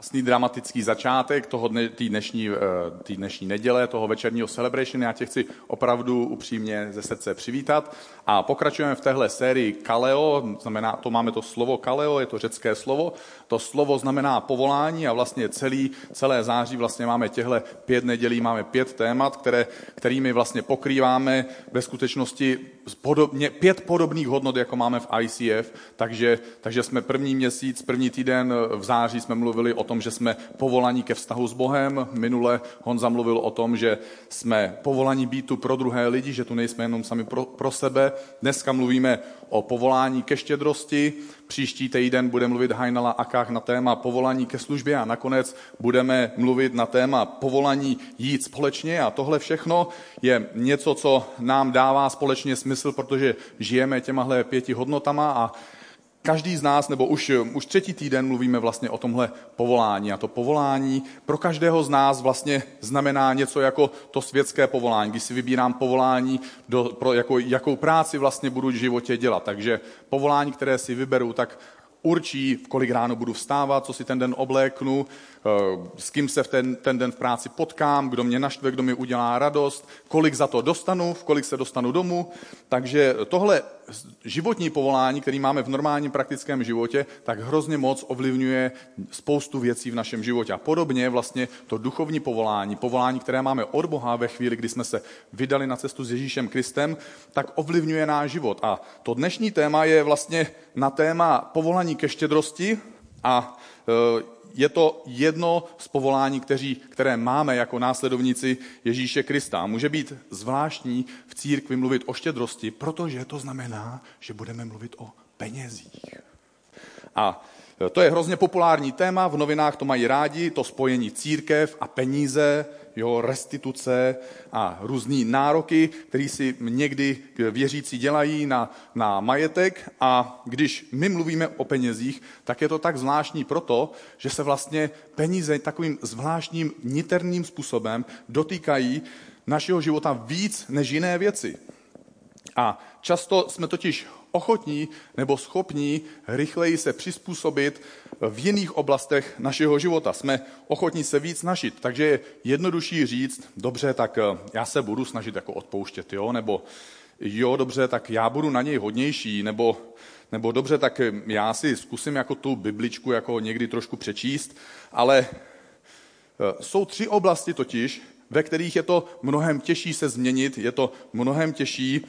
krásný dramatický začátek toho dne, tý dnešní, eh, tý dnešní neděle, toho večerního celebration. Já tě chci opravdu upřímně ze srdce přivítat. A pokračujeme v téhle sérii Kaleo, znamená, to máme to slovo Kaleo, je to řecké slovo. To slovo znamená povolání a vlastně celý, celé září vlastně máme těhle pět nedělí, máme pět témat, které, kterými vlastně pokrýváme ve skutečnosti podobně, pět podobných hodnot, jako máme v ICF, takže, takže jsme první měsíc, první týden v září jsme mluvili o tom, že jsme povolaní ke vztahu s Bohem. Minule Honza mluvil o tom, že jsme povolaní být tu pro druhé lidi, že tu nejsme jenom sami pro, pro sebe. Dneska mluvíme o povolání ke štědrosti. Příští týden bude mluvit Hajnala Akách na téma povolání ke službě a nakonec budeme mluvit na téma povolání jít společně a tohle všechno je něco, co nám dává společně smysl, protože žijeme těmahle pěti hodnotama a Každý z nás, nebo už, už třetí týden mluvíme vlastně o tomhle povolání. A to povolání pro každého z nás vlastně znamená něco jako to světské povolání. Když si vybírám povolání, do, pro jako, jakou práci vlastně budu v životě dělat. Takže povolání, které si vyberu, tak určí, v kolik ráno budu vstávat, co si ten den obléknu, Eh, s kým se v ten, ten den v práci potkám, kdo mě naštve, kdo mi udělá radost, kolik za to dostanu, v kolik se dostanu domů. Takže tohle životní povolání, který máme v normálním praktickém životě, tak hrozně moc ovlivňuje spoustu věcí v našem životě. A podobně vlastně to duchovní povolání, povolání, které máme od Boha ve chvíli, kdy jsme se vydali na cestu s Ježíšem Kristem, tak ovlivňuje náš život. A to dnešní téma je vlastně na téma povolání ke štědrosti a e, je to jedno z povolání, kteří, které máme jako následovníci Ježíše Krista. Může být zvláštní v církvi mluvit o štědrosti, protože to znamená, že budeme mluvit o penězích. A to je hrozně populární téma, v novinách to mají rádi, to spojení církev a peníze, jo, restituce a různý nároky, které si někdy věřící dělají na, na majetek. A když my mluvíme o penězích, tak je to tak zvláštní proto, že se vlastně peníze takovým zvláštním niterným způsobem dotýkají našeho života víc než jiné věci. A často jsme totiž ochotní nebo schopní rychleji se přizpůsobit v jiných oblastech našeho života. Jsme ochotní se víc snažit, takže je jednodušší říct, dobře, tak eh, já se budu snažit jako odpouštět, jo, nebo jo, dobře, tak já budu na něj hodnější, nebo, nebo dobře, tak eh, já si zkusím jako tu bibličku jako někdy trošku přečíst, ale eh, jsou tři oblasti totiž, ve kterých je to mnohem těžší se změnit, je to mnohem těžší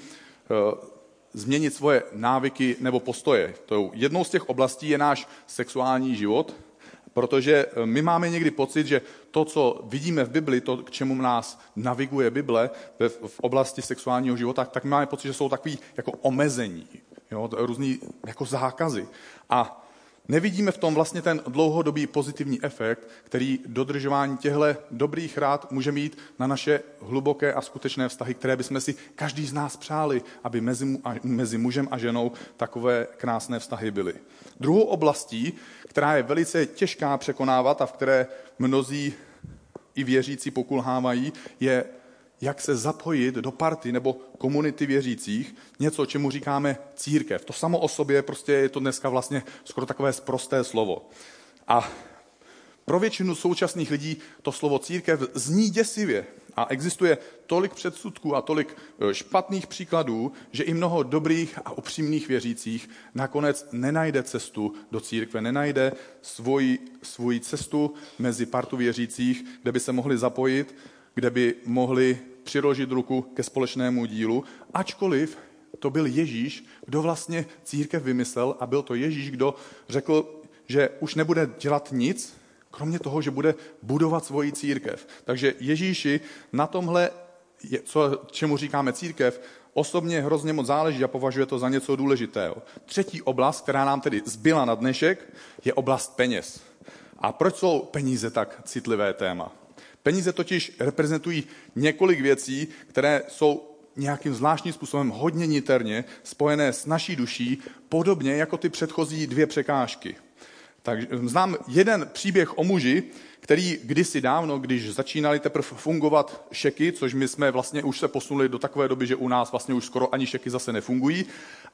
změnit svoje návyky nebo postoje. To jednou z těch oblastí je náš sexuální život, protože eh, my máme někdy pocit, že to, co vidíme v Bibli, to, k čemu nás naviguje Bible v oblasti sexuálního života, tak my máme pocit, že jsou takový jako omezení, jo, různý jako zákazy. A Nevidíme v tom vlastně ten dlouhodobý pozitivní efekt, který dodržování těchto dobrých rád může mít na naše hluboké a skutečné vztahy, které bychom si každý z nás přáli, aby mezi, mezi mužem a ženou takové krásné vztahy byly. Druhou oblastí, která je velice těžká překonávat a v které mnozí i věřící pokulhávají, je jak se zapojit do party nebo komunity věřících, něco, čemu říkáme církev. To samo o sobě prostě je to dneska vlastně skoro takové sprosté slovo. A pro většinu současných lidí to slovo církev zní děsivě. A existuje tolik předsudků a tolik e, špatných příkladů, že i mnoho dobrých a upřímných věřících nakonec nenajde cestu do církve, nenajde svoji, svoji cestu mezi partu věřících, kde by se mohli zapojit, kde by mohli přiložit ruku ke společnému dílu, ačkoliv to byl Ježíš, kdo vlastně církev vymyslel a byl to Ježíš, kdo řekl, že už nebude dělat nic, kromě toho, že bude budovat svoji církev. Takže Ježíši na tomhle, co, čemu říkáme církev, osobně hrozně moc záleží a považuje to za něco důležitého. Třetí oblast, která nám tedy zbyla na dnešek, je oblast peněz. A proč jsou peníze tak citlivé téma? Peníze totiž reprezentují několik věcí, které jsou nějakým zvláštním způsobem hodně niterně spojené s naší duší, podobně jako ty předchozí dvě překážky. Tak znám jeden příběh o muži, který kdysi dávno, když začínali teprve fungovat šeky, což my jsme vlastně už se posunuli do takové doby, že u nás vlastně už skoro ani šeky zase nefungují,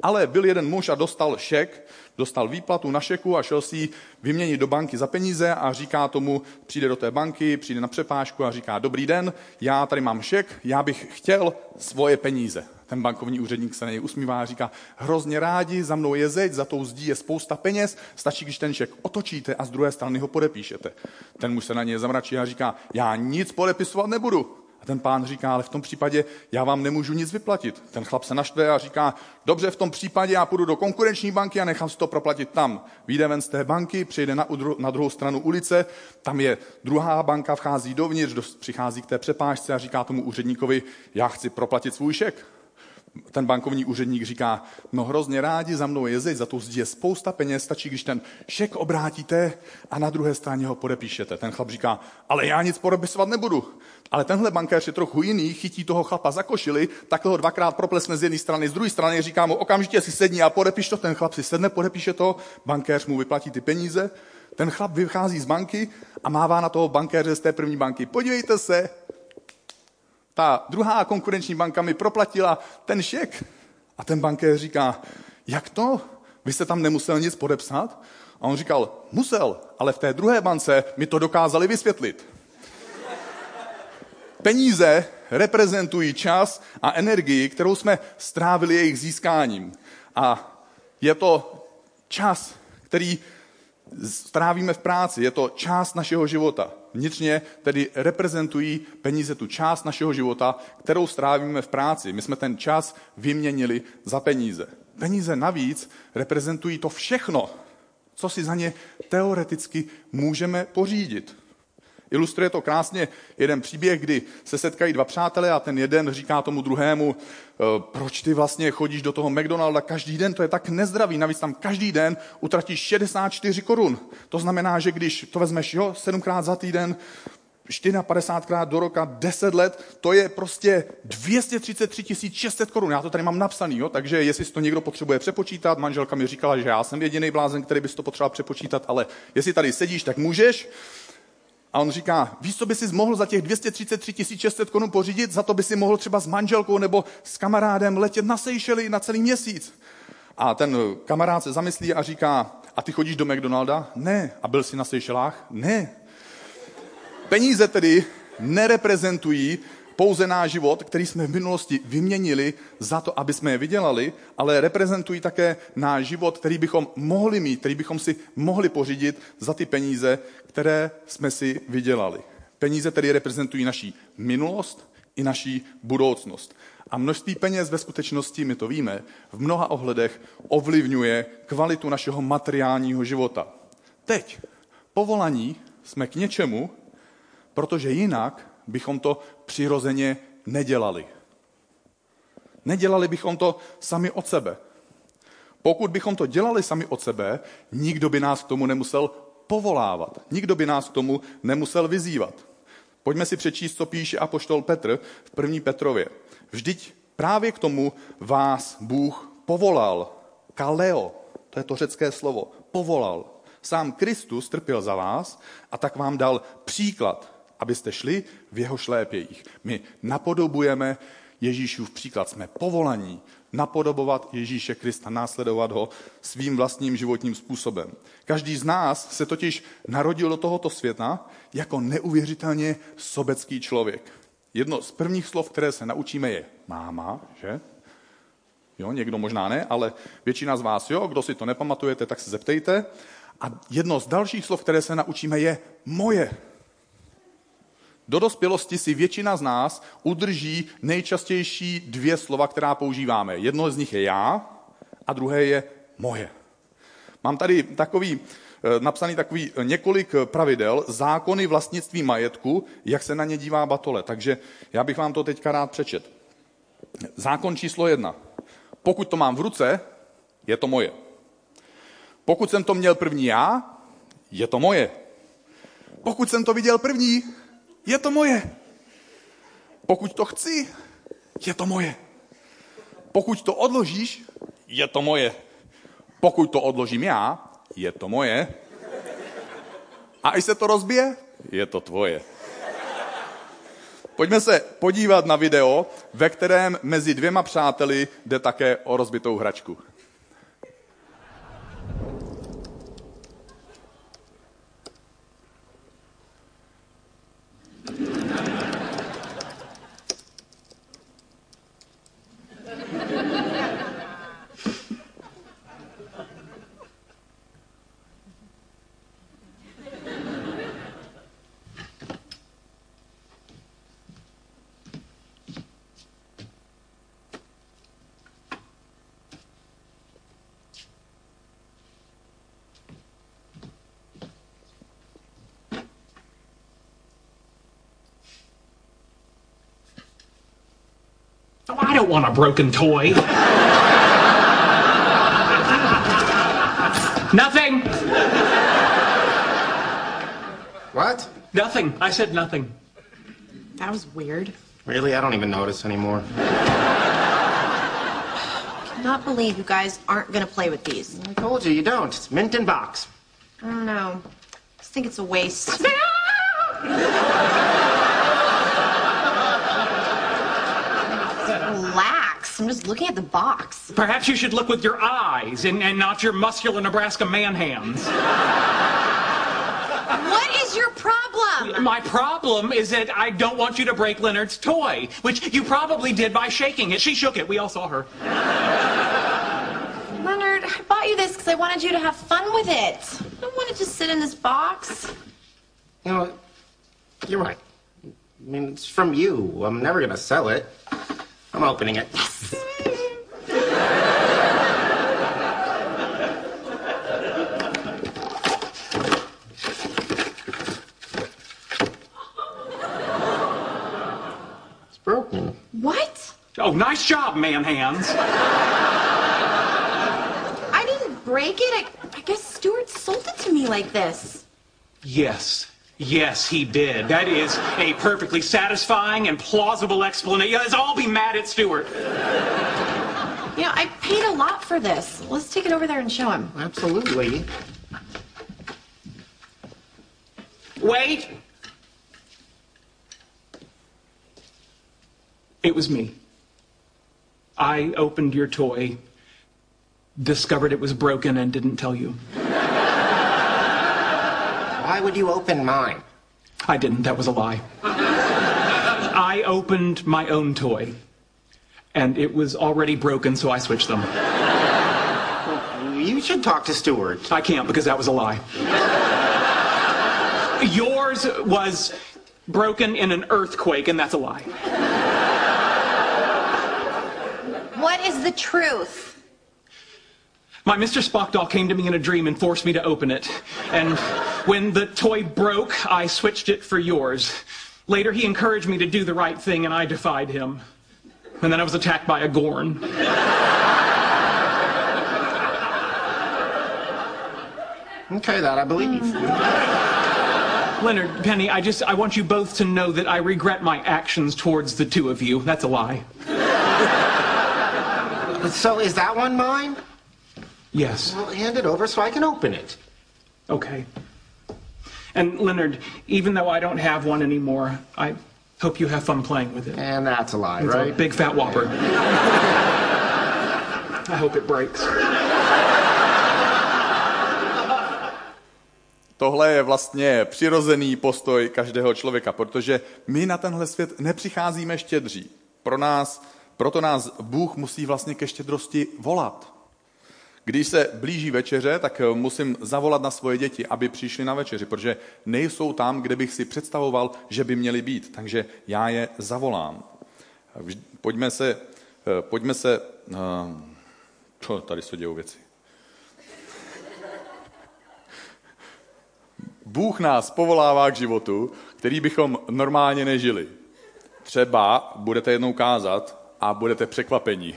ale byl jeden muž a dostal šek, dostal výplatu na šeku a šel si vyměnit do banky za peníze a říká tomu, přijde do té banky, přijde na přepážku a říká, dobrý den, já tady mám šek, já bych chtěl svoje peníze. Ten bankovní úředník se na něj usmívá a říká, hrozně rádi, za mnou je zeď, za tou zdí je spousta peněz, stačí, když ten šek otočíte a z druhé strany ho podepíšete. Ten muž se na něj zamračí a říká, já nic podepisovat nebudu. Ten pán říká, ale v tom případě já vám nemůžu nic vyplatit. Ten chlap se naštve a říká, dobře, v tom případě já půjdu do konkurenční banky a nechám si to proplatit tam. Vyjde ven z té banky, přijde na, na druhou stranu ulice, tam je druhá banka, vchází dovnitř, přichází k té přepážce a říká tomu úředníkovi, já chci proplatit svůj šek ten bankovní úředník říká, no hrozně rádi za mnou jezdit, za to je spousta peněz, stačí, když ten šek obrátíte a na druhé straně ho podepíšete. Ten chlap říká, ale já nic podepisovat nebudu. Ale tenhle bankéř je trochu jiný, chytí toho chlapa za košili, takhle ho dvakrát proplesne z jedné strany, z druhé strany, říká mu, okamžitě si sedni a podepiš to. Ten chlap si sedne, podepíše to, bankéř mu vyplatí ty peníze. Ten chlap vychází z banky a mává na toho bankéře z té první banky. Podívejte se, ta druhá konkurenční banka mi proplatila ten šek. A ten bankér říká, jak to? Vy jste tam nemusel nic podepsat? A on říkal, musel, ale v té druhé bance mi to dokázali vysvětlit. Peníze reprezentují čas a energii, kterou jsme strávili jejich získáním. A je to čas, který strávíme v práci, je to část našeho života. Vnitřně tedy reprezentují peníze tu část našeho života, kterou strávíme v práci. My jsme ten čas vyměnili za peníze. Peníze navíc reprezentují to všechno, co si za ně teoreticky můžeme pořídit. Ilustruje to krásně jeden příběh, kdy se setkají dva přátelé a ten jeden říká tomu druhému, e, proč ty vlastně chodíš do toho McDonalda každý den, to je tak nezdravý, navíc tam každý den utratíš 64 korun. To znamená, že když to vezmeš jo, sedmkrát za týden, 54 krát do roka, 10 let, to je prostě 233 600 korun. Já to tady mám napsaný, jo? takže jestli to někdo potřebuje přepočítat, manželka mi říkala, že já jsem jediný blázen, který bys to potřeboval přepočítat, ale jestli tady sedíš, tak můžeš. A on říká, víš, co by si mohl za těch 233 600 korun pořídit, za to by si mohl třeba s manželkou nebo s kamarádem letět na Seychely na celý měsíc. A ten kamarád se zamyslí a říká, a ty chodíš do McDonalda? Ne. A byl jsi na Seychelách? Ne. Peníze tedy nereprezentují pouze náš život, který jsme v minulosti vyměnili za to, aby jsme je vydělali, ale reprezentují také náš život, který bychom mohli mít, který bychom si mohli pořídit za ty peníze, které jsme si vydělali. Peníze tedy reprezentují naší minulost i naší budoucnost. A množství peněz ve skutečnosti, my to víme, v mnoha ohledech ovlivňuje kvalitu našeho materiálního života. Teď, povolaní jsme k něčemu, protože jinak bychom to přirozeně nedělali. Nedělali bychom to sami od sebe. Pokud bychom to dělali sami od sebe, nikdo by nás k tomu nemusel povolávat. Nikdo by nás k tomu nemusel vyzývat. Pojďme si přečíst, co píše apoštol Petr v první Petrově. Vždyť právě k tomu vás Bůh povolal. Kaleo, to je to řecké slovo, povolal. Sám Kristus trpěl za vás a tak vám dal příklad, abyste šli v jeho šlépějích. My napodobujeme Ježíšův příklad. Jsme povolaní napodobovat Ježíše Krista, následovat ho svým vlastním životním způsobem. Každý z nás se totiž narodil do tohoto světa jako neuvěřitelně sobecký člověk. Jedno z prvních slov, které se naučíme, je máma, že? Jo, někdo možná ne, ale většina z vás jo, kdo si to nepamatujete, tak se zeptejte. A jedno z dalších slov, které se naučíme, je moje. Do dospělosti si většina z nás udrží nejčastější dvě slova, která používáme. Jedno z nich je já a druhé je moje. Mám tady takový, eh, napsaný takový eh, několik pravidel, zákony vlastnictví majetku, jak se na ně dívá Batole. Takže já bych vám to teďka rád přečet. Zákon číslo jedna. Pokud to mám v ruce, je to moje. Pokud jsem to měl první já, je to moje. Pokud jsem to viděl první, je to moje. Pokud to chci, je to moje. Pokud to odložíš, je to moje. Pokud to odložím já, je to moje. A až se to rozbije, je to tvoje. Pojďme se podívat na video, ve kterém mezi dvěma přáteli jde také o rozbitou hračku. Don't want a broken toy. nothing. What? Nothing. I said nothing. That was weird. Really? I don't even notice anymore. I cannot believe you guys aren't gonna play with these. I told you, you don't. It's mint in box. I don't know. I just think it's a waste. Relax. I'm just looking at the box. Perhaps you should look with your eyes and, and not your muscular Nebraska man hands. What is your problem? My problem is that I don't want you to break Leonard's toy, which you probably did by shaking it. She shook it. We all saw her. Leonard, I bought you this because I wanted you to have fun with it. I don't want it to sit in this box. You know, you're right. I mean, it's from you. I'm never gonna sell it. I'm opening it. Yes. It's broken. What? Oh, nice job, man hands. I didn't break it. I, I guess Stuart sold it to me like this. Yes. Yes, he did. That is a perfectly satisfying and plausible explanation. Let's all be mad at Stewart. You know, I paid a lot for this. Let's take it over there and show him. Absolutely. Wait. It was me. I opened your toy, discovered it was broken, and didn't tell you. Why would you open mine? I didn't. That was a lie. I opened my own toy, and it was already broken, so I switched them. You should talk to Stuart. I can't because that was a lie. Yours was broken in an earthquake, and that's a lie. What is the truth? My Mr. Spock doll came to me in a dream and forced me to open it. And when the toy broke, I switched it for yours. Later, he encouraged me to do the right thing, and I defied him. And then I was attacked by a Gorn. Okay, that I believe. Leonard, Penny, I just I want you both to know that I regret my actions towards the two of you. That's a lie. So is that one mine? Yes. Well, hand it over so I can open it. Okay. And Leonard, even though I don't have one anymore, I hope you have fun playing with it. And that's a lie, It's a right? big fat whopper. I hope it breaks. Tohle je vlastně přirozený postoj každého člověka, protože my na tenhle svět nepřicházíme štědří. Pro nás, proto nás Bůh musí vlastně ke štědrosti volat. Když se blíží večeře, tak musím zavolat na svoje děti, aby přišli na večeři, protože nejsou tam, kde bych si představoval, že by měli být. Takže já je zavolám. Pojďme se, eh, pojďme se, uh, tady se dějou věci. Bůh nás povolává k životu, který bychom normálně nežili. Třeba budete jednou kázat a budete překvapení.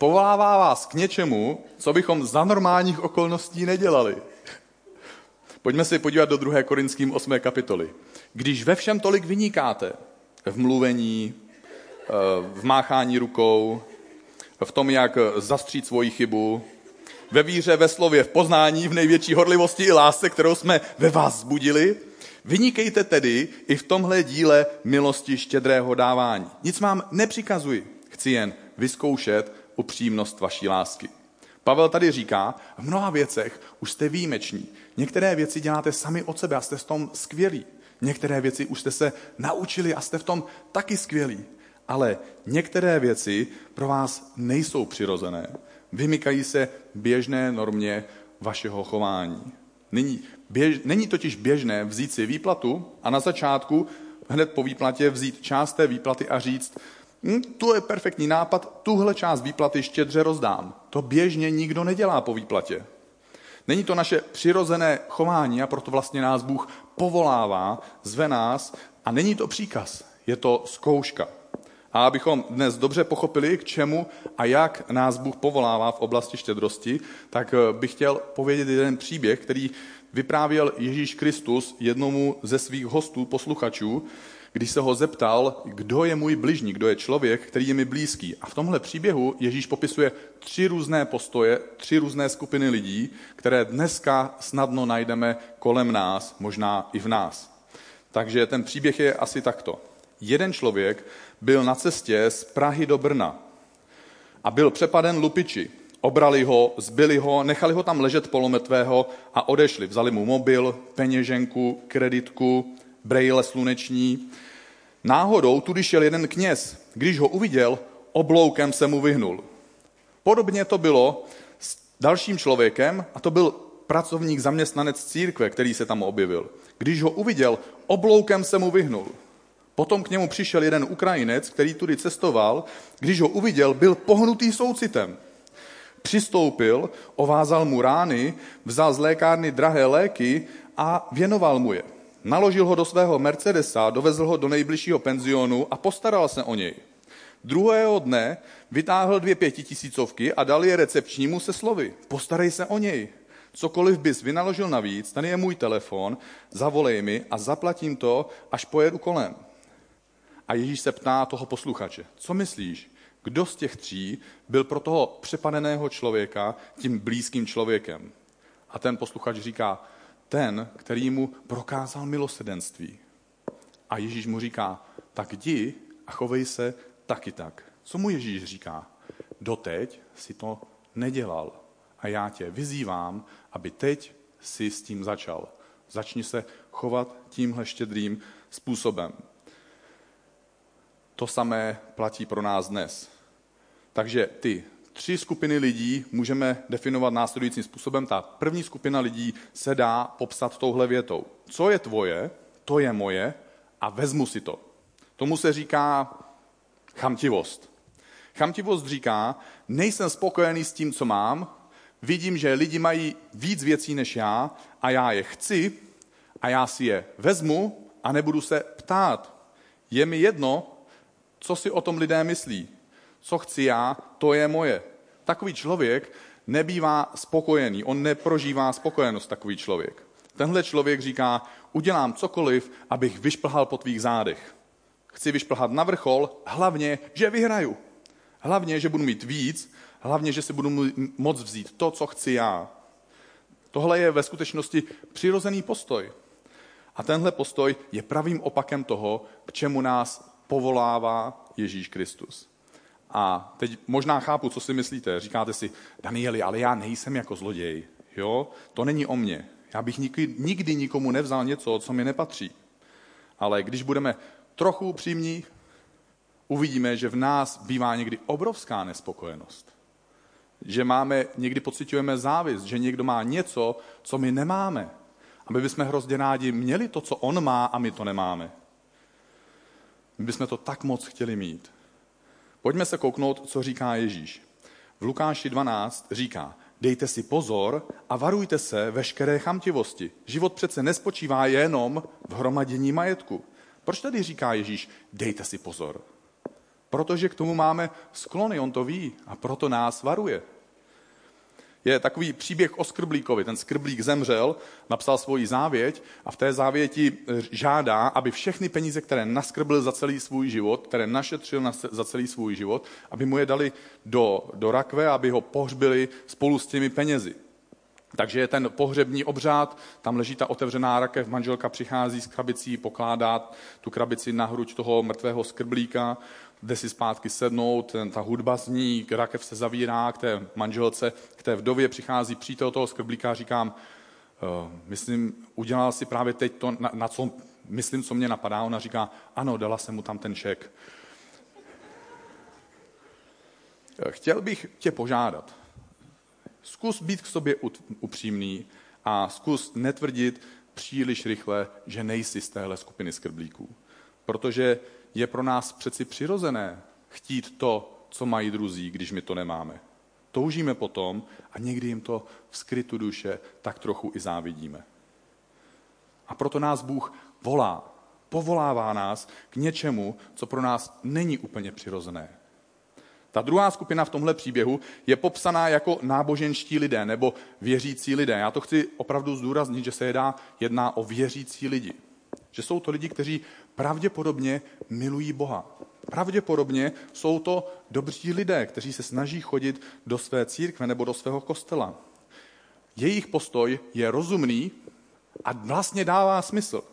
Povolává vás k něčemu, co bychom za normálních okolností nedělali. Pojďme se podívat do 2. Korinským 8. kapitoly. Když ve všem tolik vynikáte, v mluvení, v máchání rukou, v tom, jak zastřít svoji chybu, ve víře, ve slově, v poznání, v největší horlivosti i lásce, kterou jsme ve vás zbudili. Vynikejte tedy i v tomhle díle milosti štědrého dávání. Nic vám nepřikazuji, chci jen vyzkoušet upřímnost vaší lásky. Pavel tady říká, v mnoha věcech už jste výjimeční. Některé věci děláte sami od sebe a jste v tom skvělí. Některé věci už jste se naučili a jste v tom taky skvělí. Ale některé věci pro vás nejsou přirozené. Vymykají se běžné normě vašeho chování. Není, běž, není totiž běžné vzít si výplatu a na začátku hned po výplatě vzít část té výplaty a říct, hm, to je perfektní nápad, tuhle část výplaty štědře rozdám. To běžně nikdo nedělá po výplatě. Není to naše přirozené chování a proto vlastně nás Bůh povolává, zve nás a není to příkaz, je to zkouška. A abychom dnes dobře pochopili, k čemu a jak nás Bůh povolává v oblasti štědrosti, tak eh, bych chtěl povědět jeden příběh, který vyprávěl Ježíš Kristus jednomu ze svých hostů, posluchačů, když se ho zeptal, kdo je můj bližní, kdo je člověk, který je mi blízký. A v tomhle příběhu Ježíš popisuje tři různé postoje, tři různé skupiny lidí, které dneska snadno najdeme kolem nás, možná i v nás. Takže ten příběh je asi takto. Jeden člověk byl na cestě z Prahy do Brna a byl přepaden lupiči. Obrali ho, zbyli ho, nechali ho tam ležet polometvého a odešli. Vzali mu mobil, peněženku, kreditku, brejle sluneční. Náhodou tudy šel jeden kněz. Když ho uviděl, obloukem se mu vyhnul. Podobně to bylo s dalším člověkem a to byl pracovník, zaměstnanec církve, který se tam objevil. Když ho uviděl, obloukem se mu vyhnul. Potom k němu přišel jeden Ukrajinec, který tudy cestoval. Když ho uviděl, byl pohnutý soucitem. Přistoupil, ovázal mu rány, vzal z lékárny drahé léky a věnoval mu je. Naložil ho do svého Mercedesa, dovezl ho do nejbližšího penzionu a postaral se o něj. Druhého dne vytáhl dvě pětitisícovky a dal je recepčnímu se slovy. Postarej se o něj. Cokoliv bys vynaložil navíc, ten je můj telefon, zavolej mi a zaplatím to, až pojedu kolem. A Ježíš se ptá toho posluchače, co myslíš, kdo z těch tří byl pro toho přepadeného člověka tím blízkým člověkem? A ten posluchač říká, ten, který mu prokázal milosedenství. A Ježíš mu říká, tak jdi a chovej se taky tak. Co mu Ježíš říká? Doteď si to nedělal. A já tě vyzývám, aby teď si s tím začal. Začni se chovat tímhle štědrým způsobem. To samé platí pro nás dnes. Takže ty tři skupiny lidí můžeme definovat následujícím způsobem. Ta první skupina lidí se dá popsat touhle větou. Co je tvoje, to je moje a vezmu si to. Tomu se říká chamtivost. Chamtivost říká, nejsem spokojený s tím, co mám, vidím, že lidi mají víc věcí než já a já je chci a já si je vezmu a nebudu se ptát. Je mi jedno, co si o tom lidé myslí. Co chci já, to je moje. Takový člověk nebývá spokojený, on neprožívá spokojenost, takový člověk. Tenhle člověk říká, udělám cokoliv, abych vyšplhal po tvých zádech. Chci vyšplhat na vrchol, hlavně, že vyhraju. Hlavně, že budu mít víc, hlavně, že si budu moc vzít to, co chci já. Tohle je ve skutečnosti přirozený postoj. A tenhle postoj je pravým opakem toho, k čemu nás povolává Ježíš Kristus. A teď možná chápu, co si myslíte. Říkáte si, Danieli, ale já nejsem jako zloděj. Jo? To není o mně. Já bych nikdy, nikdy nikomu nevzal něco, co mi nepatří. Ale když budeme trochu upřímní, uvidíme, že v nás bývá někdy obrovská nespokojenost. Že máme, někdy pocitujeme závist, že někdo má něco, co my nemáme. A my bychom hrozně rádi měli to, co on má a my to nemáme. My bychom to tak moc chtěli mít. Pojďme se kouknout, co říká Ježíš. V Lukáši 12 říká, dejte si pozor a varujte se veškeré chamtivosti. Život přece nespočívá jenom v hromadění majetku. Proč tady říká Ježíš, dejte si pozor? Protože k tomu máme sklony, on to ví a proto nás varuje. Je takový příběh o Skrblíkovi. Ten Skrblík zemřel, napsal svoji závěť a v té závěti eh, žádá, aby všechny peníze, které naskrbil za celý svůj život, které našetřil za celý svůj život, aby mu je dali do, do rakve, aby ho pohřbili spolu s těmi penězi. Takže je ten pohřební obřád, tam leží ta otevřená rakev, manželka přichází s krabicí, pokládá tu krabici na hruď toho mrtvého skrblíka, jde si zpátky sednout, ten, ta hudba zní, rakev se zavírá k té manželce, k té vdově přichází přítel toho skrblíka a říkám, uh, myslím, udělal si právě teď to, na, na co myslím, co mě napadá. Ona říká, ano, dala jsem mu tam ten šek. Chtěl bych tě požádat, Zkus být k sobě upřímný a zkus netvrdit příliš rychle, že nejsi z téhle skupiny skrblíků. Protože je pro nás přeci přirozené chtít to, co mají druzí, když my to nemáme. Toužíme potom a někdy jim to v skrytu duše tak trochu i závidíme. A proto nás Bůh volá, povolává nás k něčemu, co pro nás není úplně přirozené. Ta druhá skupina v tomhle příběhu je popsaná jako náboženští lidé nebo věřící lidé. Já to chci opravdu zdůraznit, že se jedná, jedná o věřící lidi. Že jsou to lidi, kteří pravděpodobně milují Boha. Pravděpodobně jsou to dobří lidé, kteří se snaží chodit do své církve nebo do svého kostela. Jejich postoj je rozumný a vlastně dává smysl,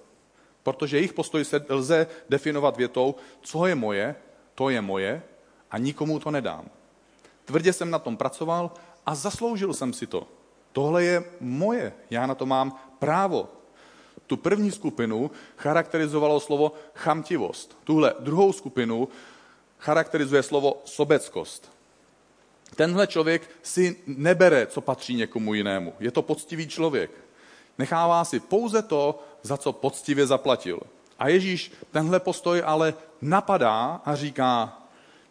protože jejich postoj se lze definovat větou, co je moje, to je moje a nikomu to nedám. Tvrdě jsem na tom pracoval a zasloužil jsem si to. Tohle je moje, já na to mám právo. Tu první skupinu charakterizovalo slovo chamtivost. Tuhle druhou skupinu charakterizuje slovo sobeckost. Tenhle člověk si nebere, co patří někomu jinému. Je to poctivý člověk. Nechává si pouze to, za co poctivě zaplatil. A Ježíš tenhle postoj ale napadá a říká,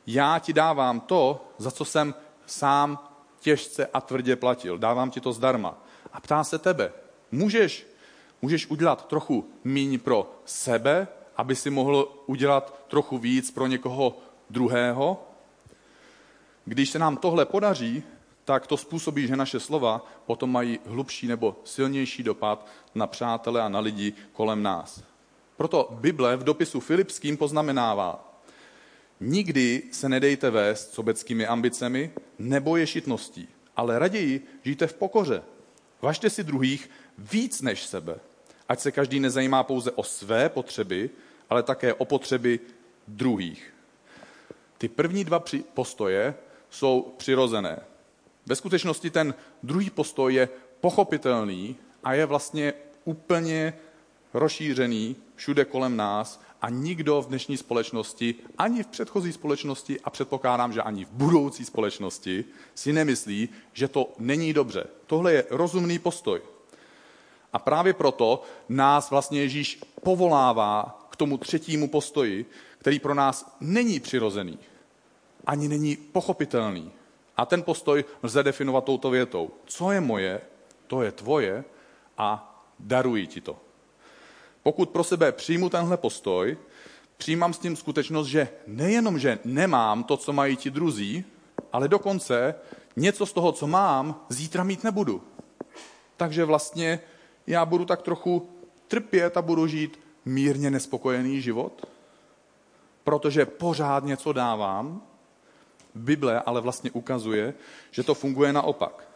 já ti dávám to, za co jsem sám těžce a tvrdě platil. Dávám ti to zdarma. A ptá se tebe, můžeš, můžeš udělat trochu míň pro sebe, aby si mohl udělat trochu víc pro někoho druhého? Když se nám tohle podaří, tak to způsobí, že naše slova potom mají hlubší nebo silnější dopad na přátele a na lidi kolem nás. Proto Bible v dopisu Filipským poznamenává, Nikdy se nedejte vést sobeckými ambicemi nebo ješitností, ale raději žijte v pokoře. Važte si druhých víc než sebe. Ať se každý nezajímá pouze o své potřeby, ale také o potřeby druhých. Ty první dva postoje jsou přirozené. Ve skutečnosti ten druhý postoj je pochopitelný a je vlastně úplně rozšířený všude kolem nás a nikdo v dnešní společnosti, ani v předchozí společnosti a předpokládám, že ani v budoucí společnosti si nemyslí, že to není dobře. Tohle je rozumný postoj. A právě proto nás vlastně Ježíš povolává k tomu třetímu postoji, který pro nás není přirozený, ani není pochopitelný. A ten postoj lze definovat touto větou. Co je moje, to je tvoje a daruji ti to. Pokud pro sebe přijmu tenhle postoj, přijímám s tím skutečnost, že nejenom, že nemám to, co mají ti druzí, ale dokonce něco z toho, co mám, zítra mít nebudu. Takže vlastně já budu tak trochu trpět a budu žít mírně nespokojený život, protože pořád něco dávám. Bible ale vlastně ukazuje, že to funguje naopak.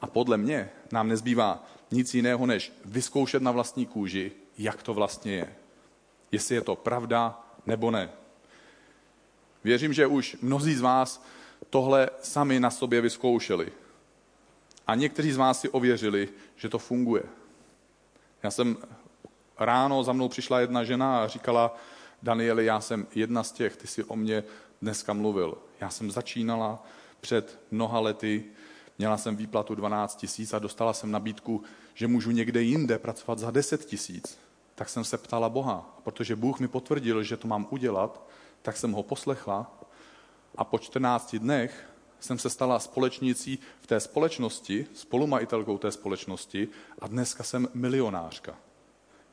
A podle mě nám nezbývá nic jiného, než vyzkoušet na vlastní kůži, jak to vlastně je. Jestli je to pravda nebo ne. Věřím, že už mnozí z vás tohle sami na sobě vyzkoušeli. A někteří z vás si ověřili, že to funguje. Já jsem ráno, za mnou přišla jedna žena a říkala, Danieli, já jsem jedna z těch, ty si o mě dneska mluvil. Já jsem začínala před mnoha lety, měla jsem výplatu 12 tisíc a dostala jsem nabídku, že můžu někde jinde pracovat za 10 tisíc tak jsem se ptala Boha. Protože Bůh mi potvrdil, že to mám udělat, tak jsem ho poslechla a po 14 dnech jsem se stala společnicí v té společnosti, spolumajitelkou té společnosti a dneska jsem milionářka.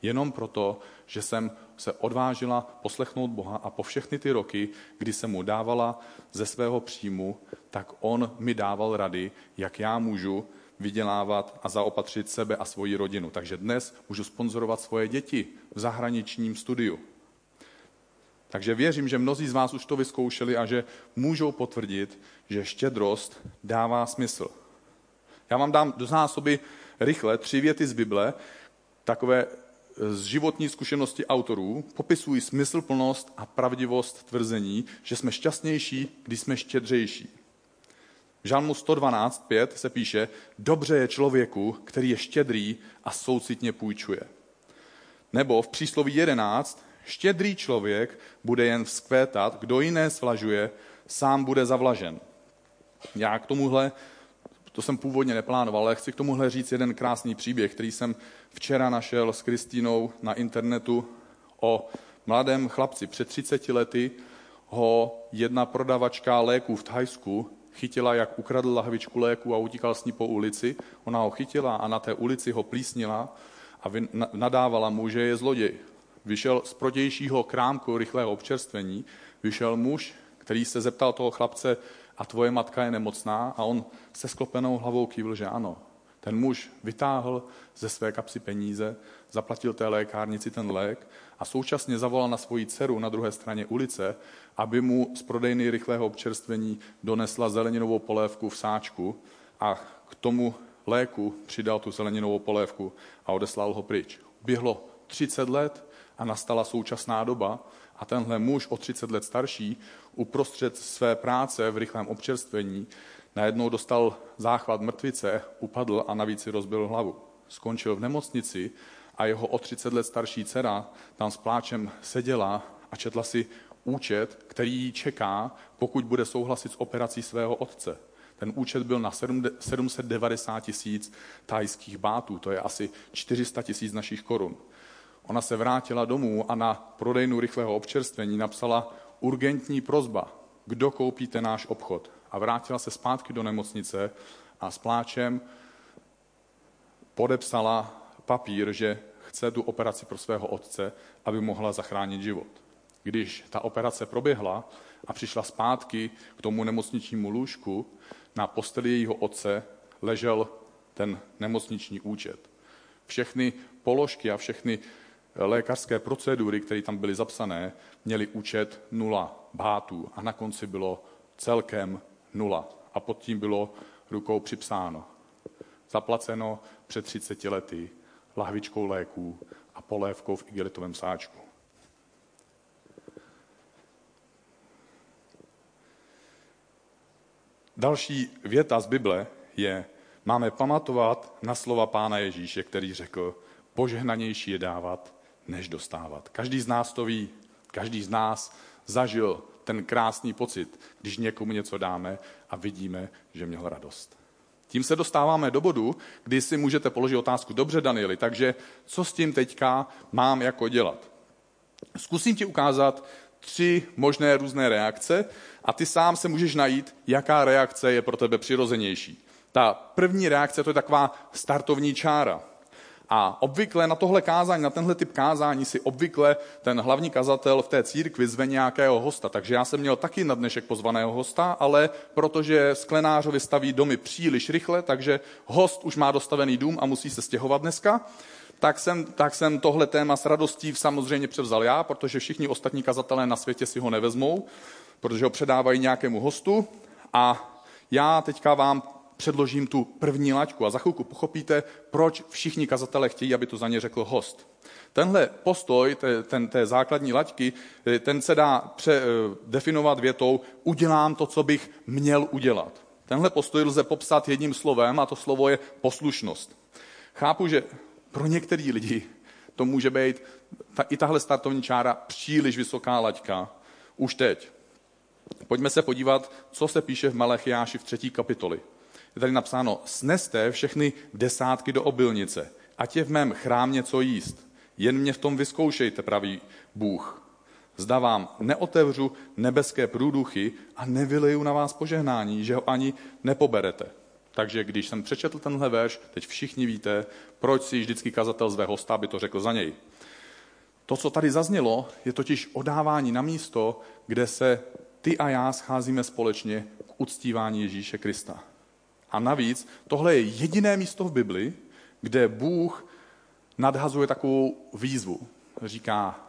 Jenom proto, že jsem se odvážila poslechnout Boha a po všechny ty roky, kdy jsem mu dávala ze svého příjmu, tak on mi dával rady, jak já můžu vydělávat a zaopatřit sebe a svoji rodinu. Takže dnes můžu sponzorovat svoje děti v zahraničním studiu. Takže věřím, že mnozí z vás už to vyzkoušeli a že můžou potvrdit, že štědrost dává smysl. Já vám dám do zásoby rychle tři věty z Bible, takové z životní zkušenosti autorů, popisují smysl-plnost a pravdivost tvrzení, že jsme šťastnější, když jsme štědřejší. V Žalmu 112.5 se píše, dobře je člověku, který je štědrý a soucitně půjčuje. Nebo v přísloví 11, štědrý člověk bude jen vzkvétat, kdo jiné svlažuje, sám bude zavlažen. Já k tomuhle, to jsem původně neplánoval, ale chci k tomuhle říct jeden krásný příběh, který jsem včera našel s Kristínou na internetu o mladém chlapci. Před 30 lety ho jedna prodavačka léků v Thajsku chytila, jak ukradl lahvičku léku a utíkal s ní po ulici. Ona ho chytila a na té ulici ho plísnila a nadávala mu, že je zloděj. Vyšel z protějšího krámku rychlého občerstvení, vyšel muž, který se zeptal toho chlapce, a tvoje matka je nemocná? A on se sklopenou hlavou kývl, že ano. Ten muž vytáhl ze své kapsy peníze, zaplatil té lékárnici ten lék a současně zavolal na svoji dceru na druhé straně ulice, aby mu z prodejny rychlého občerstvení donesla zeleninovou polévku v sáčku a k tomu léku přidal tu zeleninovou polévku a odeslal ho pryč. Běhlo 30 let a nastala současná doba a tenhle muž o 30 let starší uprostřed své práce v rychlém občerstvení najednou dostal záchvat mrtvice, upadl a navíc si rozbil hlavu. Skončil v nemocnici a jeho o 30 let starší dcera tam s pláčem seděla a četla si účet, který jí čeká, pokud bude souhlasit s operací svého otce. Ten účet byl na 790 tisíc tajských bátů, to je asi 400 tisíc našich korun. Ona se vrátila domů a na prodejnu rychlého občerstvení napsala urgentní prozba, kdo koupíte náš obchod. A vrátila se zpátky do nemocnice a s pláčem podepsala papír, že chce tu operaci pro svého otce, aby mohla zachránit život. Když ta operace proběhla a přišla zpátky k tomu nemocničnímu lůžku, na posteli jejího otce ležel ten nemocniční účet. Všechny položky a všechny lékařské procedury, které tam byly zapsané, měly účet nula bátů a na konci bylo celkem nula. A pod tím bylo rukou připsáno. Zaplaceno před 30 lety lahvičkou léků a polévkou v igelitovém sáčku. Další věta z Bible je, máme pamatovat na slova Pána Ježíše, který řekl, požehnanější je dávat, než dostávat. Každý z nás to ví, každý z nás zažil ten krásný pocit, když někomu něco dáme a vidíme, že měl radost. Tím se dostáváme do bodu, kdy si můžete položit otázku, dobře Danieli, takže co s tím teďka mám jako dělat? Zkusím ti ukázat tři možné různé reakce a ty sám se můžeš najít, jaká reakce je pro tebe přirozenější. Ta první reakce to je taková startovní čára. A obvykle na tohle kázání, na tenhle typ kázání si obvykle ten hlavní kazatel v té církvi zve nějakého hosta. Takže já jsem měl taky na dnešek pozvaného hosta, ale protože sklenářovi staví domy příliš rychle, takže host už má dostavený dům a musí se stěhovat dneska, tak jsem, tak jsem tohle téma s radostí samozřejmě převzal já, protože všichni ostatní kazatelé na světě si ho nevezmou, protože ho předávají nějakému hostu. A já teďka vám předložím tu první laťku a za chvilku pochopíte, proč všichni kazatelé chtějí, aby to za ně řekl host. Tenhle postoj té, ten, té základní laťky, eh, ten se dá pře, eh, definovat větou udělám to, co bych měl udělat. Tenhle postoj lze popsat jedním slovem a to slovo je poslušnost. Chápu, že pro některý lidi to může být ta, i tahle startovní čára příliš vysoká laťka už teď. Pojďme se podívat, co se píše v Malechiáši v třetí kapitoli je tady napsáno, sneste všechny desátky do obilnice, ať je v mém chrám něco jíst. Jen mě v tom vyzkoušejte, pravý Bůh. Zda vám neotevřu nebeské průduchy a nevyleju na vás požehnání, že ho ani nepoberete. Takže když jsem přečetl tenhle verš, teď všichni víte, proč si vždycky kazatel zve hosta, aby to řekl za něj. To, co tady zaznělo, je totiž odávání na místo, kde se ty a já scházíme společně k uctívání Ježíše Krista. A navíc, tohle je jediné místo v Bibli, kde Bůh nadhazuje takovou výzvu. Říká,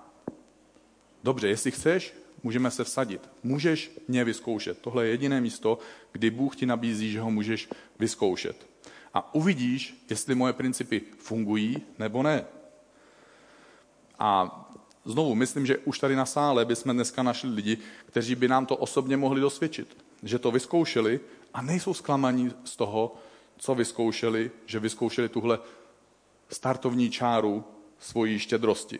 dobře, jestli chceš, můžeme se vsadit. Můžeš mě vyzkoušet. Tohle je jediné místo, kdy Bůh ti nabízí, že ho můžeš vyzkoušet. A uvidíš, jestli moje principy fungují nebo ne. A znovu, myslím, že už tady na sále bychom dneska našli lidi, kteří by nám to osobně mohli dosvědčit. Že to vyzkoušeli a nejsou zklamaní z toho, co vyzkoušeli, že vyzkoušeli tuhle startovní čáru svojí štědrosti.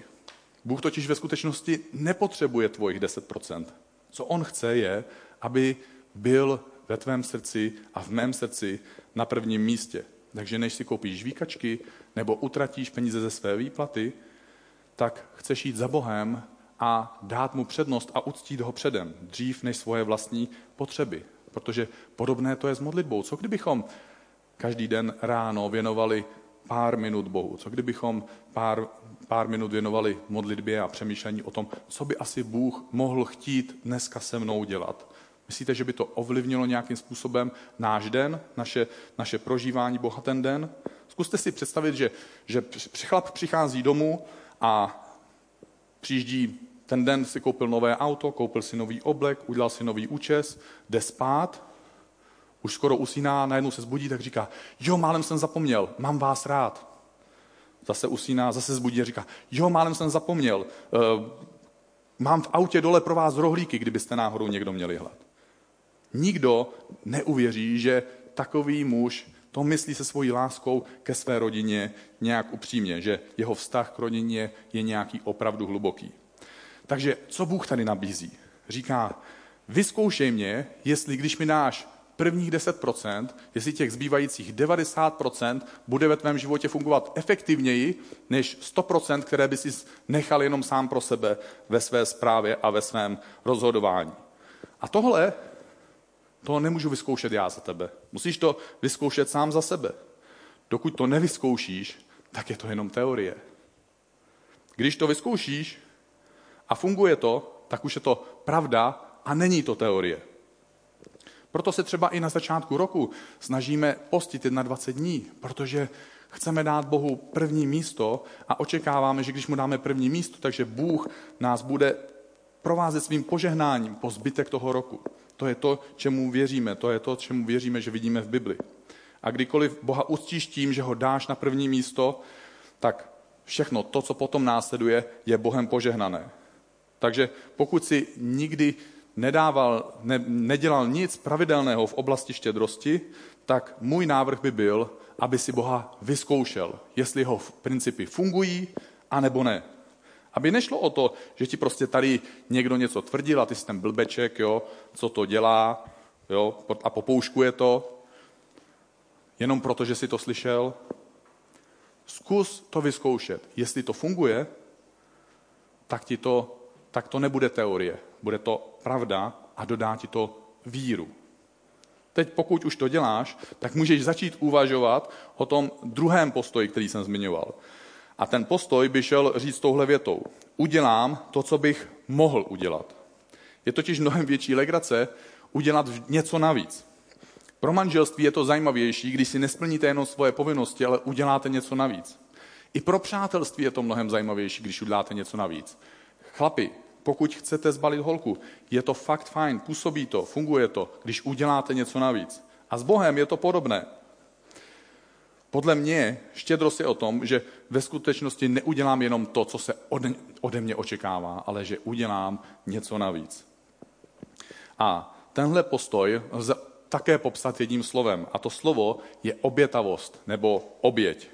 Bůh totiž ve skutečnosti nepotřebuje tvojich 10%. Co on chce je, aby byl ve tvém srdci a v mém srdci na prvním místě. Takže než si koupíš výkačky nebo utratíš peníze ze své výplaty, tak chceš jít za Bohem a dát mu přednost a uctít ho předem, dřív než svoje vlastní potřeby. Protože podobné to je s modlitbou. Co kdybychom každý den ráno věnovali pár minut Bohu? Co kdybychom pár, pár minut věnovali modlitbě a přemýšlení o tom, co by asi Bůh mohl chtít dneska se mnou dělat? Myslíte, že by to ovlivnilo nějakým způsobem náš den, naše, naše prožívání Boha ten den? Zkuste si představit, že, že chlap přichází domů a přijíždí ten den si koupil nové auto, koupil si nový oblek, udělal si nový účes, jde spát, už skoro usíná, najednou se zbudí, tak říká, jo, málem jsem zapomněl, mám vás rád. Zase usíná, zase zbudí a říká, jo, málem jsem zapomněl, uh, mám v autě dole pro vás rohlíky, kdybyste náhodou někdo měli hlad. Nikdo neuvěří, že takový muž to myslí se svojí láskou ke své rodině nějak upřímně, že jeho vztah k rodině je nějaký opravdu hluboký. Takže co Bůh tady nabízí? Říká, vyzkoušej mě, jestli když mi dáš prvních 10%, jestli těch zbývajících 90% bude ve tvém životě fungovat efektivněji než 100%, které by si nechal jenom sám pro sebe ve své správě a ve svém rozhodování. A tohle to nemůžu vyzkoušet já za tebe. Musíš to vyzkoušet sám za sebe. Dokud to nevyzkoušíš, tak je to jenom teorie. Když to vyzkoušíš a funguje to, tak už je to pravda a není to teorie. Proto se třeba i na začátku roku snažíme postit na 20 dní, protože chceme dát Bohu první místo a očekáváme, že když mu dáme první místo, takže Bůh nás bude provázet svým požehnáním po zbytek toho roku. To je to, čemu věříme, to je to, čemu věříme, že vidíme v Bibli. A kdykoliv Boha uctíš tím, že ho dáš na první místo, tak všechno to, co potom následuje, je Bohem požehnané. Takže pokud si nikdy nedával, ne, nedělal nic pravidelného v oblasti štědrosti, tak můj návrh by byl, aby si Boha vyzkoušel, jestli jeho principy fungují, anebo ne. Aby nešlo o to, že ti prostě tady někdo něco tvrdil a ty jsi ten blbeček, jo, co to dělá jo, a popouškuje to, jenom proto, že jsi to slyšel. Zkus to vyzkoušet. Jestli to funguje, tak, ti to, tak to nebude teorie. Bude to pravda a dodá ti to víru. Teď pokud už to děláš, tak můžeš začít uvažovat o tom druhém postoji, který jsem zmiňoval. A ten postoj by šel říct touhle větou. Udělám to, co bych mohl udělat. Je totiž mnohem větší legrace udělat něco navíc. Pro manželství je to zajímavější, když si nesplníte jenom svoje povinnosti, ale uděláte něco navíc. I pro přátelství je to mnohem zajímavější, když uděláte něco navíc. Chlapi, pokud chcete zbalit holku, je to fakt fajn, působí to, funguje to, když uděláte něco navíc. A s Bohem je to podobné. Podle mě štědrost je o tom, že ve skutečnosti neudělám jenom to, co se ode, mě očekává, ale že udělám něco navíc. A tenhle postoj lze také popsat jedním slovem. A to slovo je obětavost nebo oběť.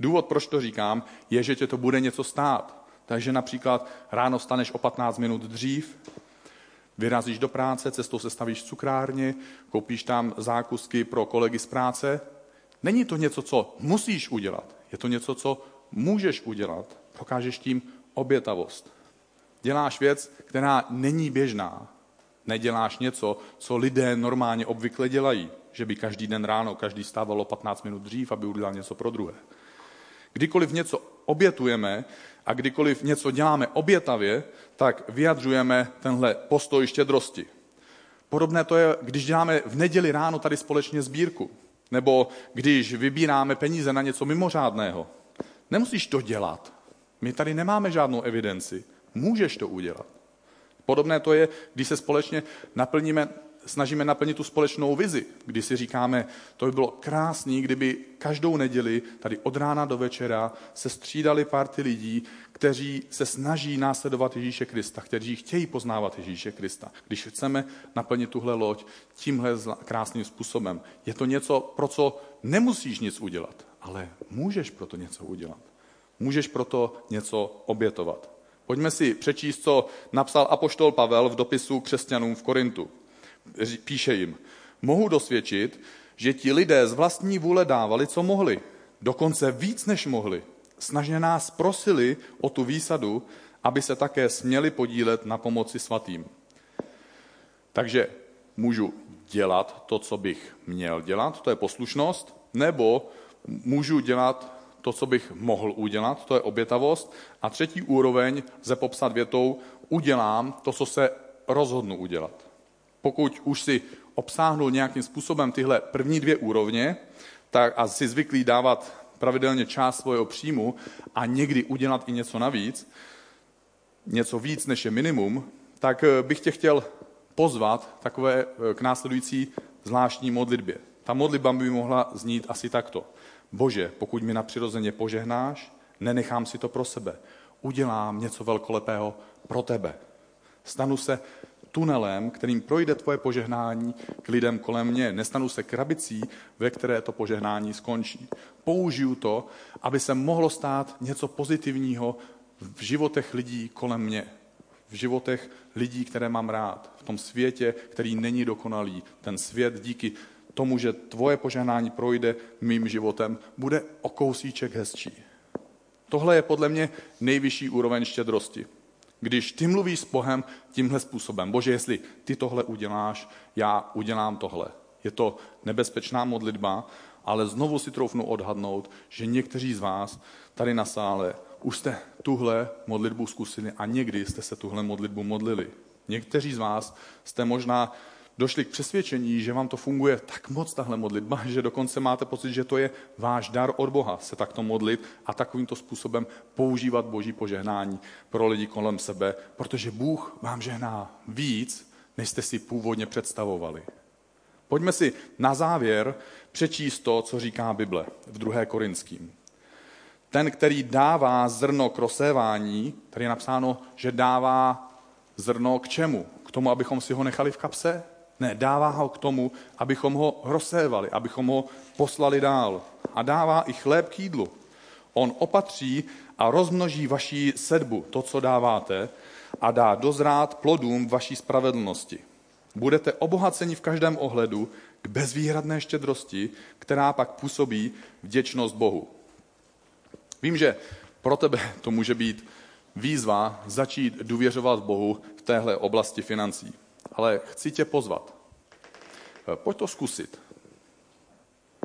Důvod, proč to říkám, je, že tě to bude něco stát. Takže například ráno staneš o 15 minut dřív, vyrazíš do práce, cestou se stavíš cukrárně, koupíš tam zákusky pro kolegy z práce Není to něco, co musíš udělat. Je to něco, co můžeš udělat. Prokážeš tím obětavost. Děláš věc, která není běžná. Neděláš něco, co lidé normálně obvykle dělají, že by každý den ráno každý stávalo 15 minut dřív, aby udělal něco pro druhé. Kdykoliv něco obětujeme a kdykoliv něco děláme obětavě, tak vyjadřujeme tenhle postoj štědrosti. Podobné to je, když děláme v neděli ráno tady společně sbírku, nebo když vybíráme peníze na něco mimořádného. Nemusíš to dělat. My tady nemáme žádnou evidenci. Můžeš to udělat. Podobné to je, když se společně naplníme, snažíme naplnit tu společnou vizi, kdy si říkáme, to by bylo krásný, kdyby každou neděli tady od rána do večera se střídali párty lidí, kteří se snaží následovat Ježíše Krista, kteří chtějí poznávat Ježíše Krista. Když chceme naplnit tuhle loď tímhle krásným způsobem, je to něco, pro co nemusíš nic udělat, ale můžeš pro to něco udělat. Můžeš proto něco obětovat. Pojďme si přečíst, co napsal apoštol Pavel v dopisu křesťanům v Korintu. Píše jim, mohu dosvědčit, že ti lidé z vlastní vůle dávali, co mohli. Dokonce víc, než mohli. Snažně nás prosili o tu výsadu, aby se také směli podílet na pomoci svatým. Takže můžu dělat to, co bych měl dělat, to je poslušnost, nebo můžu dělat to, co bych mohl udělat, to je obětavost. A třetí úroveň lze popsat větou, udělám to, co se rozhodnu udělat. Pokud už si obsáhnul nějakým způsobem tyhle první dvě úrovně tak a si zvyklý dávat pravidelně část svého příjmu a někdy udělat i něco navíc, něco víc než je minimum, tak eh, bych tě chtěl pozvat takové eh, k následující zvláštní modlitbě. Ta modlitba by mohla znít asi takto. Bože, pokud mi napřirozeně požehnáš, nenechám si to pro sebe. Udělám něco velkolepého pro tebe. Stanu se tunelem, kterým projde tvoje požehnání k lidem kolem mě. Nestanu se krabicí, ve které to požehnání skončí. Použiju to, aby se mohlo stát něco pozitivního v životech lidí kolem mě. V životech lidí, které mám rád. V tom světě, který není dokonalý. Ten svět díky tomu, že tvoje požehnání projde mým životem, bude o kousíček hezčí. Tohle je podle mě nejvyšší úroveň štědrosti. Když ty mluvíš s Bohem tímhle způsobem, bože, jestli ty tohle uděláš, já udělám tohle. Je to nebezpečná modlitba, ale znovu si troufnu odhadnout, že někteří z vás tady na sále už jste tuhle modlitbu zkusili a někdy jste se tuhle modlitbu modlili. Někteří z vás jste možná došli k přesvědčení, že vám to funguje tak moc, tahle modlitba, že dokonce máte pocit, že to je váš dar od Boha se takto modlit a takovýmto způsobem používat boží požehnání pro lidi kolem sebe, protože Bůh vám žehná víc, než jste si původně představovali. Pojďme si na závěr přečíst to, co říká Bible v 2. Korinským. Ten, který dává zrno k rozsévání, tady je napsáno, že dává zrno k čemu? K tomu, abychom si ho nechali v kapse? Ne, dává ho k tomu, abychom ho rozsévali, abychom ho poslali dál. A dává i chléb k jídlu. On opatří a rozmnoží vaší sedbu, to, co dáváte, a dá dozrát plodům vaší spravedlnosti. Budete obohaceni v každém ohledu k bezvýhradné štědrosti, která pak působí vděčnost Bohu. Vím, že pro tebe to může být výzva začít důvěřovat Bohu v téhle oblasti financí ale chci tě pozvat. Eh, pojď to zkusit.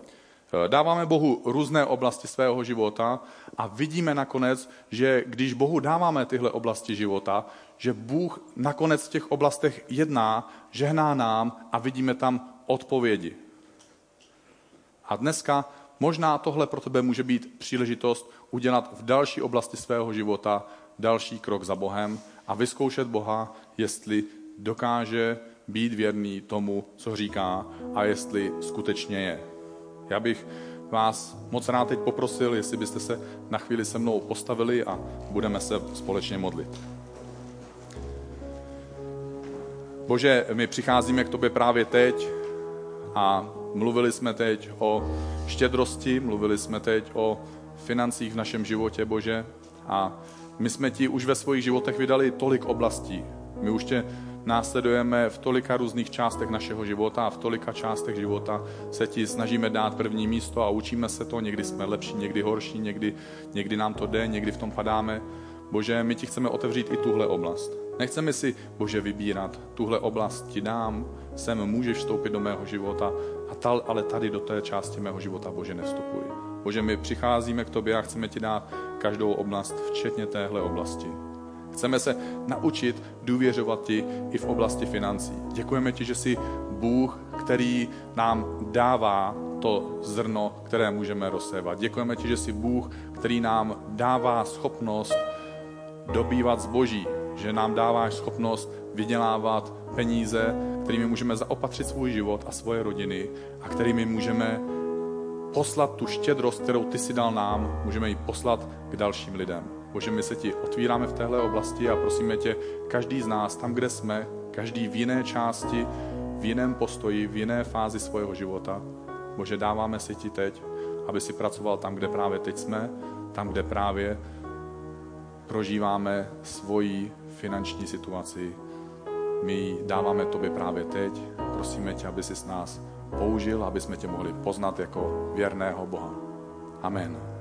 Eh, dáváme Bohu různé oblasti svého života a vidíme nakonec, že když Bohu dáváme tyhle oblasti života, že Bůh nakonec v těch oblastech jedná, žehná nám a vidíme tam odpovědi. A dneska možná tohle pro tebe může být příležitost udělat v další oblasti svého života další krok za Bohem a vyzkoušet Boha, jestli dokáže být věrný tomu, co říká a jestli skutečně je. Já bych vás moc rád teď poprosil, jestli byste se na chvíli se mnou postavili a budeme se společně modlit. Bože, my přicházíme k tobě právě teď a mluvili jsme teď o štědrosti, mluvili jsme teď o financích v našem životě, Bože, a my jsme ti už ve svých životech vydali tolik oblastí. My už tě následujeme v tolika různých částech našeho života a v tolika částech života se ti snažíme dát první místo a učíme se to. Někdy jsme lepší, někdy horší, někdy, někdy nám to jde, někdy v tom padáme. Bože, my ti chceme otevřít i tuhle oblast. Nechceme si, Bože, vybírat. Tuhle oblast ti dám, sem můžeš vstoupit do mého života, a tal, ale tady do té části mého života, Bože, nevstupuj. Bože, my přicházíme k tobě a chceme ti dát každou oblast, včetně téhle oblasti. Chceme se naučit důvěřovat ti i v oblasti financí. Děkujeme ti, že jsi Bůh, který nám dává to zrno, které můžeme rozsévat. Děkujeme ti, že jsi Bůh, který nám dává schopnost dobývat zboží, že nám dáváš schopnost vydělávat peníze, kterými můžeme zaopatřit svůj život a svoje rodiny a kterými můžeme poslat tu štědrost, kterou ty si dal nám, můžeme ji poslat k dalším lidem. Bože, my se ti otvíráme v téhle oblasti a prosíme tě, každý z nás, tam, kde jsme, každý v jiné části, v jiném postoji, v jiné fázi svého života, Bože, dáváme si ti teď, aby si pracoval tam, kde právě teď jsme, tam, kde právě prožíváme svoji finanční situaci. My ji dáváme tobě právě teď. Prosíme tě, aby si s nás použil, aby jsme tě mohli poznat jako věrného Boha. Amen.